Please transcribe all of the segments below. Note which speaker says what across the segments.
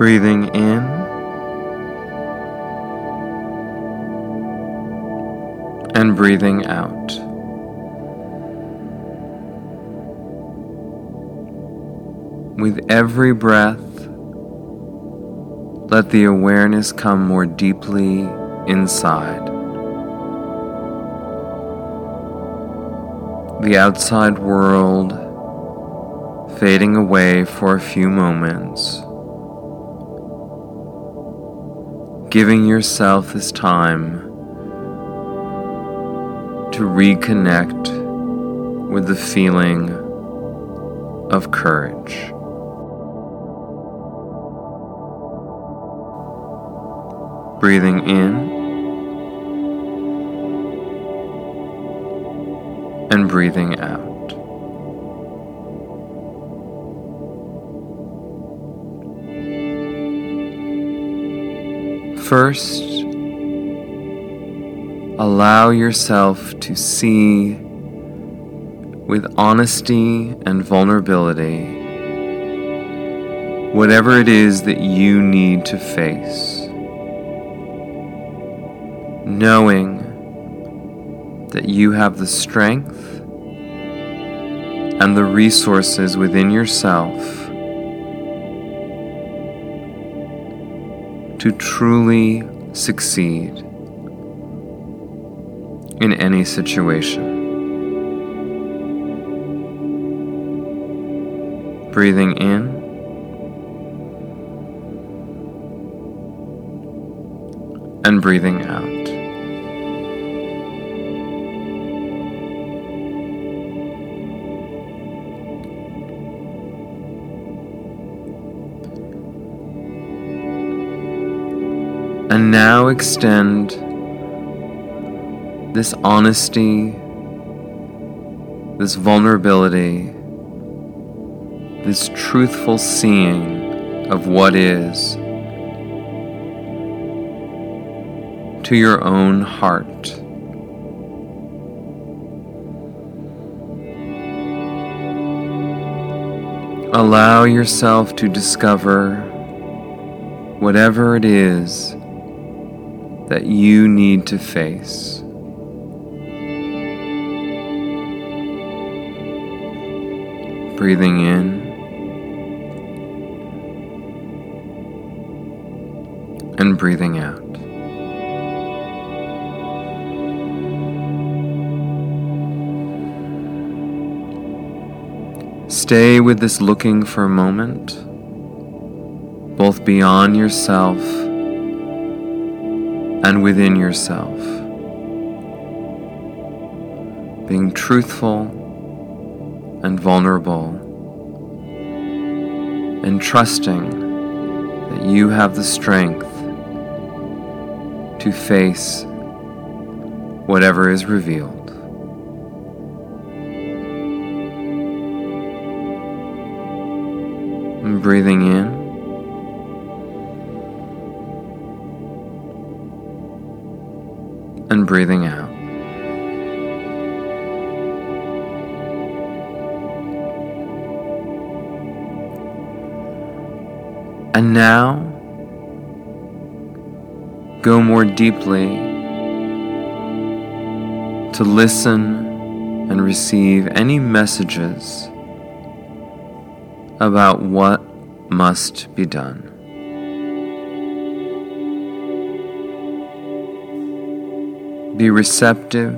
Speaker 1: Breathing in and breathing out. With every breath, let the awareness come more deeply inside. The outside world fading away for a few moments. Giving yourself this time to reconnect with the feeling of courage. Breathing in and breathing out. First, allow yourself to see with honesty and vulnerability whatever it is that you need to face, knowing that you have the strength and the resources within yourself to truly succeed in any situation. Breathing in and breathing out. And now extend this honesty, this vulnerability, this truthful seeing of what is to your own heart. Allow yourself to discover whatever it is that you need to face. breathing in and breathing out. Stay with this looking for a moment, both beyond yourself and within yourself. Being truthful and vulnerable, and trusting that you have the strength to face whatever is revealed. Breathing in. Breathing out. And now, go more deeply to listen and receive any messages about what must be done. Be receptive.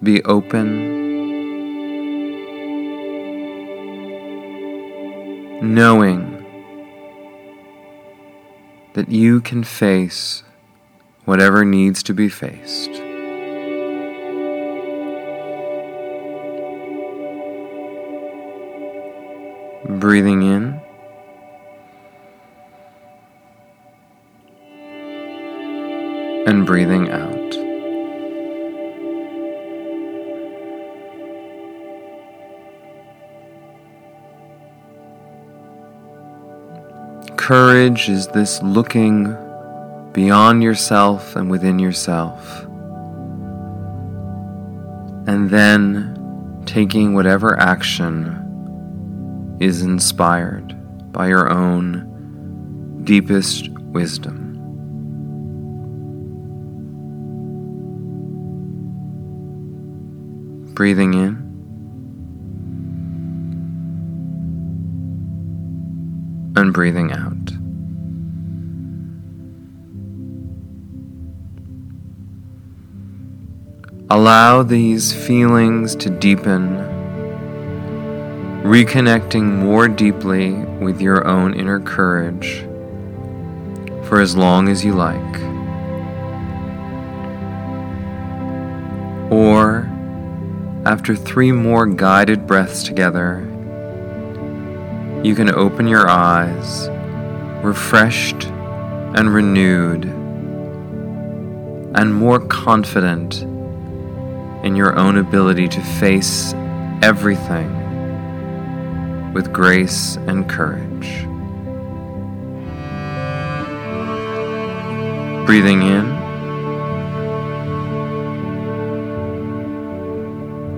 Speaker 1: Be open. knowing that you can face whatever needs to be faced. Breathing in. And breathing out. Courage is this looking beyond yourself and within yourself, and then taking whatever action is inspired by your own deepest wisdom. Breathing in. And breathing out. Allow these feelings to deepen, reconnecting more deeply with your own inner courage for as long as you like. After three more guided breaths together, you can open your eyes, refreshed and renewed, and more confident in your own ability to face everything with grace and courage. Breathing in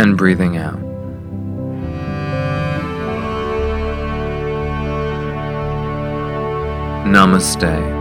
Speaker 1: and breathing out. Namaste.